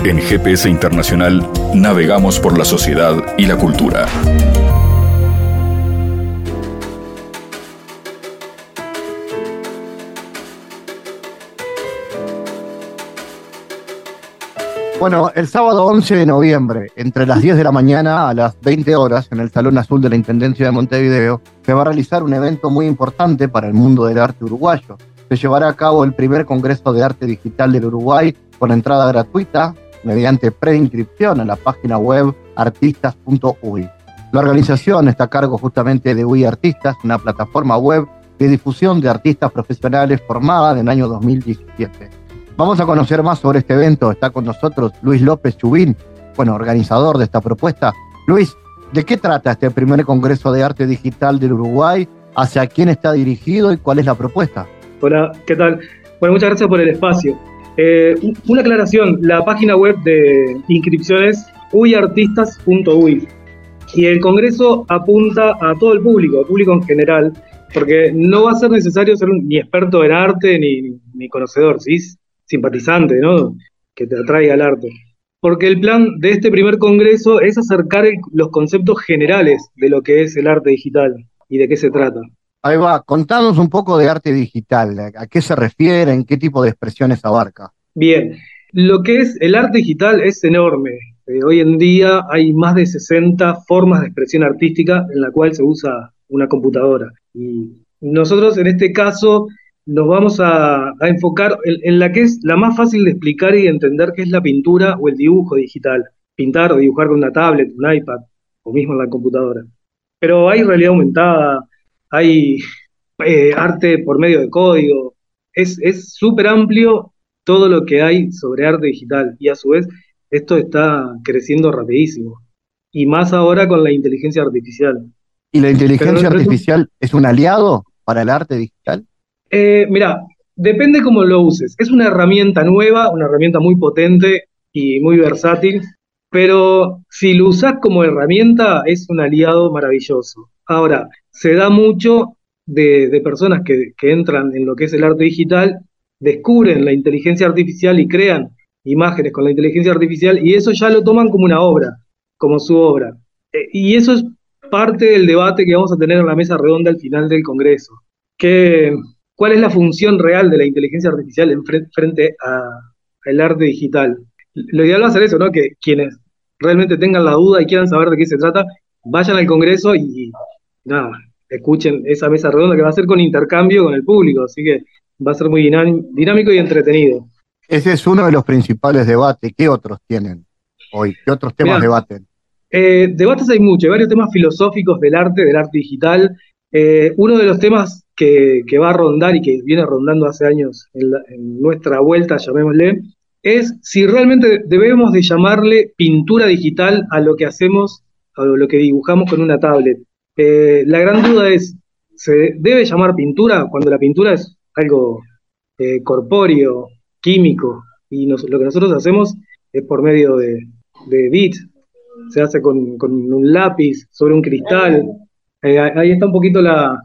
En GPS Internacional navegamos por la sociedad y la cultura. Bueno, el sábado 11 de noviembre, entre las 10 de la mañana a las 20 horas, en el Salón Azul de la Intendencia de Montevideo, se va a realizar un evento muy importante para el mundo del arte uruguayo. Se llevará a cabo el primer Congreso de Arte Digital del Uruguay con entrada gratuita mediante preinscripción en la página web artistas.ui. La organización está a cargo justamente de UI Artistas, una plataforma web de difusión de artistas profesionales formada en el año 2017. Vamos a conocer más sobre este evento. Está con nosotros Luis López Chubín, bueno, organizador de esta propuesta. Luis, ¿de qué trata este primer Congreso de Arte Digital del Uruguay? ¿Hacia quién está dirigido y cuál es la propuesta? Hola, ¿qué tal? Bueno, muchas gracias por el espacio. Eh, una aclaración, la página web de inscripciones uyartistas.uy y el Congreso apunta a todo el público, público en general, porque no va a ser necesario ser ni experto en arte ni, ni conocedor, ¿sí? Simpatizante, ¿no? Que te atraiga al arte. Porque el plan de este primer congreso es acercar los conceptos generales de lo que es el arte digital y de qué se trata. Ahí va, contanos un poco de arte digital, a qué se refiere, en qué tipo de expresiones abarca. Bien, lo que es el arte digital es enorme. Eh, hoy en día hay más de 60 formas de expresión artística en la cual se usa una computadora. Y nosotros en este caso nos vamos a, enfocar en, la que es la más fácil de explicar y entender, que es la pintura o el dibujo digital. Pintar o dibujar con una tablet, un iPad o mismo en la computadora. Pero hay realidad aumentada, hay eh, arte por medio de código, es súper amplio todo lo que hay sobre arte digital y a su vez esto está creciendo rapidísimo y más ahora con la inteligencia artificial. ¿Y la inteligencia artificial es un aliado para el arte digital? Eh, mira, depende cómo lo uses. Es una herramienta nueva, una herramienta muy potente y muy versátil, pero si lo usas como herramienta es un aliado maravilloso. Ahora, se da mucho de, personas que, entran en lo que es el arte digital, descubren la inteligencia artificial y crean imágenes con la inteligencia artificial y eso ya lo toman como una obra, como su obra. Eh, y eso es parte del debate que vamos a tener en la mesa redonda al final del Congreso. Que, ¿Cuál es la función real de la inteligencia artificial en frente al arte digital? Lo ideal va a ser eso, ¿no? Que quienes realmente tengan la duda y quieran saber de qué se trata, vayan al Congreso y, nada, escuchen esa mesa redonda que va a ser con intercambio con el público, así que va a ser muy dinámico y entretenido. Ese es uno de los principales debates. ¿Qué otros tienen hoy? ¿Qué otros temas debaten? Eh, debates hay muchos, hay varios temas filosóficos del arte, del arte digital. Eh, uno de los temas que, va a rondar y que viene rondando hace años en, nuestra vuelta, llamémosle, es si realmente debemos de llamarle pintura digital a lo que hacemos, a lo que dibujamos con una tablet. Eh, la gran duda es, ¿se debe llamar pintura cuando la pintura es algo corpóreo, químico? Y lo que nosotros hacemos es por medio de, de bits, se hace con, un lápiz sobre un cristal. Eh, ahí está un poquito la,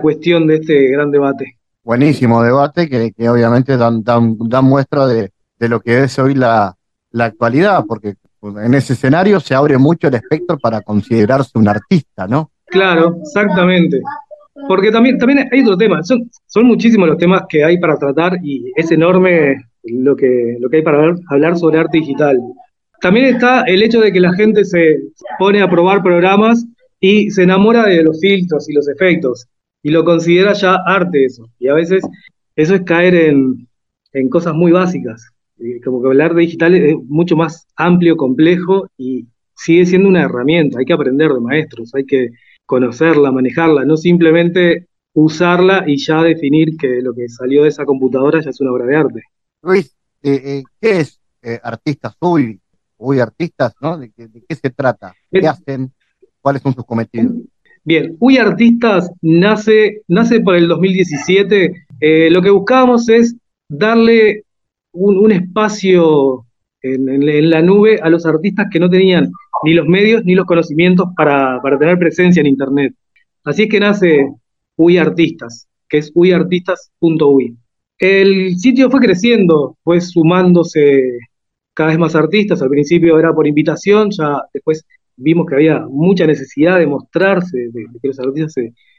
cuestión de este gran debate. Buenísimo debate que, obviamente dan, dan, muestra de, lo que es hoy la, actualidad, porque en ese escenario se abre mucho el espectro para considerarse un artista, ¿no? Claro, exactamente. Porque también, también hay otro tema, son, son muchísimos los temas que hay para tratar y es enorme lo que, lo que hay para hablar sobre arte digital. También está el hecho de que la gente se pone a probar programas y se enamora de los filtros y los efectos y lo considera ya arte eso. Y a veces eso es caer en, cosas muy básicas. Como que el arte digital es mucho más amplio, complejo y sigue siendo una herramienta. Hay que aprender de maestros, hay que conocerla, manejarla, no simplemente usarla y ya definir que lo que salió de esa computadora ya es una obra de arte. Luis, eh, eh, ¿qué es eh, Artista Azul? Uy Artistas, ¿no? ¿De, qué se trata? ¿Qué hacen? ¿Cuáles son sus cometidos? Bien, Uy Artistas nace, nace el 2017. Eh, lo que buscábamos es darle un, espacio en, la nube a los artistas que no tenían ni los medios ni los conocimientos para, tener presencia en Internet. Así es que nace Uy Artistas, que es uyartistas.uy. El sitio fue creciendo, fue sumándose cada vez más artistas. Al principio era por invitación, ya después vimos que había mucha necesidad de mostrarse, de, que los artistas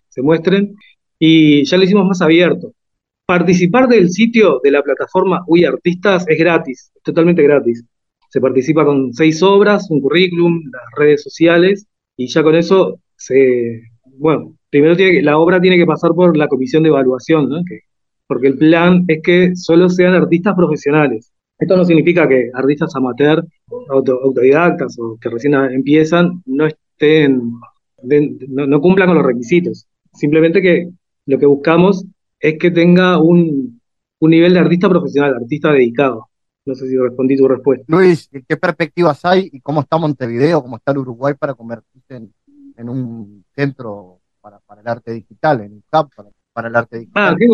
se, muestren, y ya lo hicimos más abierto. Participar del sitio de la plataforma Uy Artistas es gratis, totalmente gratis. Se participa con seis obras, un currículum, las redes sociales, y ya con eso se. Bueno, primero la obra tiene que pasar por la comisión de evaluación, porque el plan es que solo sean artistas profesionales. Esto no significa que artistas amateur, autodidactas o que recién empiezan no estén, no, cumplan con los requisitos. Simplemente que lo que buscamos es que tenga un, nivel de artista profesional, artista dedicado. No sé si respondí tu respuesta. Luis, ¿qué perspectivas hay y cómo está Montevideo, cómo está el Uruguay para convertirse en, un centro para, el arte digital, en un hub para, el arte digital? Ah, Qué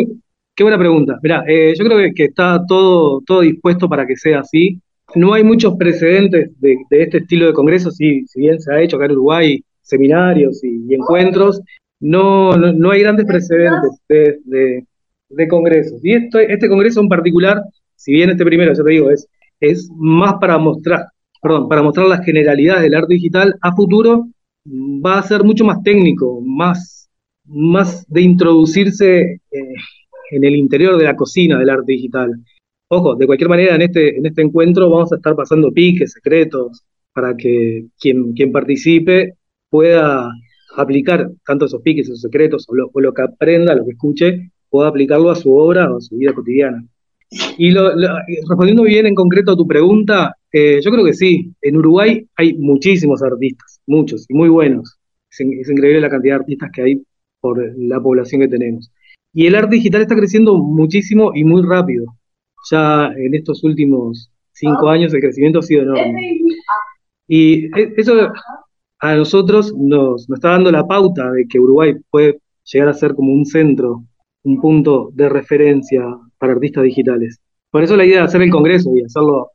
buena pregunta. Mira, eh, yo creo que, está todo, todo dispuesto para que sea así. No hay muchos precedentes de, este estilo de congresos, si, si bien se ha hecho acá en Uruguay seminarios y, encuentros, no, no, hay grandes precedentes de, de, congresos. Y esto, este congreso en particular, si bien este primero, yo te digo, es, es más para mostrar, perdón, para mostrar las generalidades del arte digital, a futuro va a ser mucho más técnico, más, más de introducirse eh, en el interior de la cocina del arte digital. Ojo, de cualquier manera, en este, en este encuentro vamos a estar pasando piques, secretos, para que quien, quien participe pueda aplicar tanto esos piques, esos secretos, o lo, que aprenda, lo que escuche, pueda aplicarlo a su obra o a su vida cotidiana. Y respondiendo bien en concreto a tu pregunta, eh, yo creo que sí. En Uruguay hay muchísimos artistas, muchos y muy buenos. es, increíble la cantidad de artistas que hay por la población que tenemos. Y el arte digital está creciendo muchísimo y muy rápido. ya en estos últimos cinco años el crecimiento ha sido enorme. Y e, eso a nosotros nos, nos está dando la pauta de que Uruguay puede llegar a ser como un centro, un punto de referencia para artistas digitales. Por eso la idea de hacer el congreso y hacerlo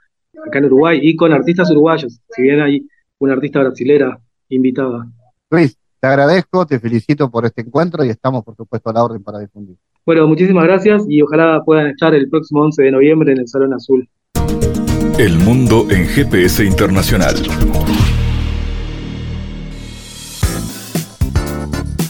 acá en Uruguay y con artistas uruguayos, si bien hay una artista brasilera invitada. Luis, te agradezco, te felicito por este encuentro y estamos, por supuesto, a la orden para difundir. Bueno, muchísimas gracias y ojalá puedan estar el próximo 11 de noviembre en el Salón Azul. El mundo en GPS Internacional.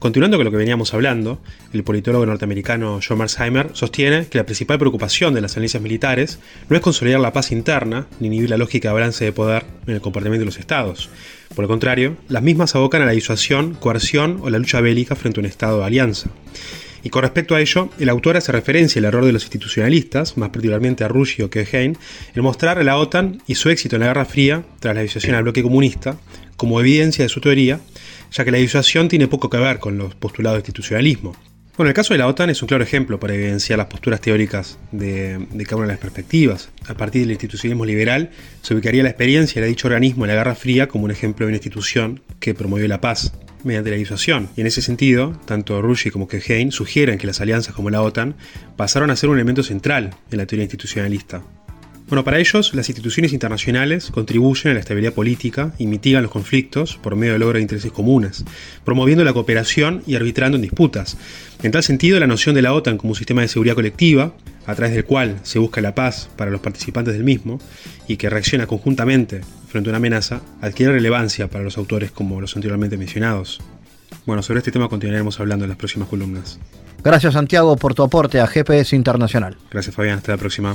Continuando con lo que veníamos hablando, el politólogo norteamericano John Marsheimer sostiene que la principal preocupación de las alianzas militares no es consolidar la paz interna ni inhibir la lógica de balance de poder en el comportamiento de los estados. Por el contrario, las mismas abocan a la disuasión, coerción o la lucha bélica frente a un estado de alianza. Y con respecto a ello, el autor hace referencia al error de los institucionalistas, más particularmente a Rush y Kehein, en mostrar a la OTAN y su éxito en la Guerra Fría, tras la disuasión al bloque comunista, como evidencia de su teoría ya que la disuasión tiene poco que ver con los postulados de institucionalismo. Bueno, el caso de la OTAN es un claro ejemplo para evidenciar las posturas teóricas de, cada una de las perspectivas. A partir del institucionalismo liberal, se ubicaría la experiencia de dicho organismo en la Guerra Fría como un ejemplo de una institución que promovió la paz mediante la disuasión. Y en ese sentido, tanto Rushy como Kehein sugieren que las alianzas como la OTAN pasaron a ser un elemento central en la teoría institucionalista. Bueno, para ellos, las instituciones internacionales contribuyen a la estabilidad política y mitigan los conflictos por medio del logro de intereses comunes, promoviendo la cooperación y arbitrando en disputas. En tal sentido, la noción de la OTAN como un sistema de seguridad colectiva, a través del cual se busca la paz para los participantes del mismo y que reacciona conjuntamente frente a una amenaza, adquiere relevancia para los autores como los anteriormente mencionados. Bueno, sobre este tema continuaremos hablando en las próximas columnas. Gracias Santiago por tu aporte a GPS Internacional. Gracias Fabián, hasta la próxima.